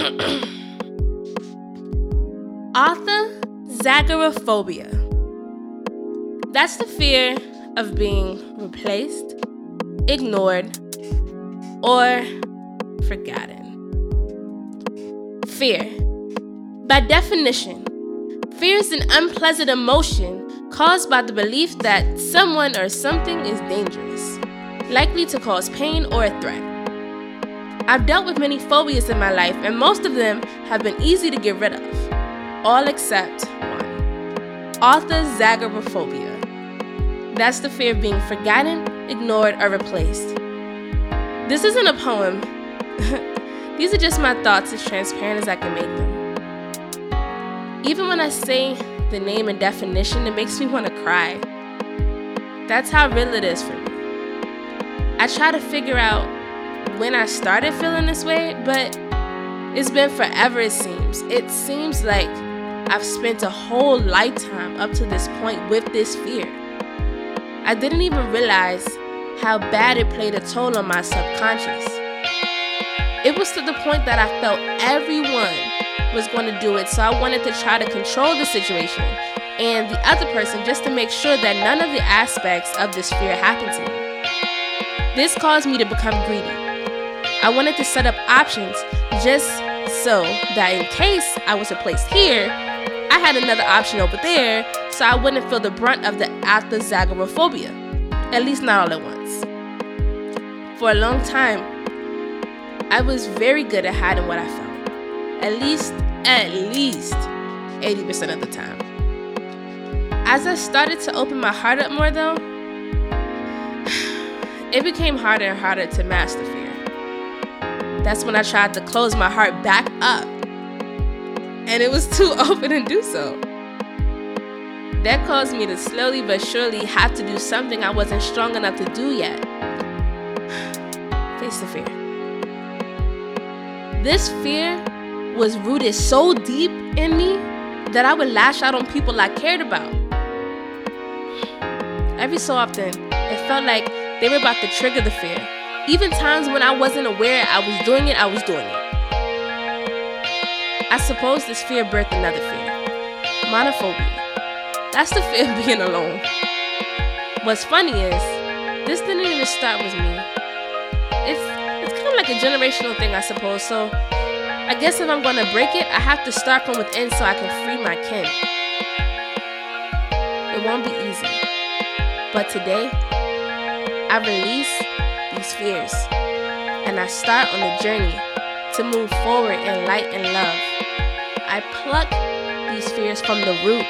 Athazagoraphobia. That's the fear of being replaced, ignored, or forgotten. Fear. By definition, fear is an unpleasant emotion caused by the belief that someone or something is dangerous, likely to cause pain or a threat. I've dealt with many phobias in my life, and most of them have been easy to get rid of, all except one athazagoraphobia. That's the fear of being forgotten, ignored, or replaced. This isn't a poem. These are just my thoughts as transparent as I can make them. Even when I say the name and definition, it makes me want to cry. That's how real it is for me. I try to figure out when I started feeling this way, but it's been forever, it seems. It seems like I've spent a whole lifetime up to this point with this fear. I didn't even realize how bad it played a toll on my subconscious. It was to the point that I felt everyone was going to do it, so I wanted to try to control the situation and the other person just to make sure that none of the aspects of this fear happened to me. This caused me to become greedy. I wanted to set up options just so that in case I was replaced here, I had another option over there so I wouldn't feel the brunt of the athazagoraphobia, at least not all at once. For a long time, I was very good at hiding what I felt, at least, at least 80% of the time. As I started to open my heart up more, though, it became harder and harder to master fear. That's when I tried to close my heart back up. And it was too open to do so. That caused me to slowly but surely have to do something I wasn't strong enough to do yet. Face the fear. This fear was rooted so deep in me that I would lash out on people I cared about. Every so often, it felt like they were about to trigger the fear even times when I wasn't aware I was doing it, I was doing it. I suppose this fear birthed another fear monophobia. That's the fear of being alone. What's funny is, this didn't even start with me. It's, it's kind of like a generational thing, I suppose. So, I guess if I'm gonna break it, I have to start from within so I can free my kin. It won't be easy. But today, I release fears. And I start on the journey to move forward in light and love. I pluck these fears from the root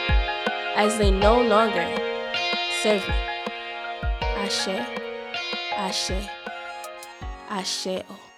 as they no longer serve me. Ashe, Ashe, Ashe. Oh.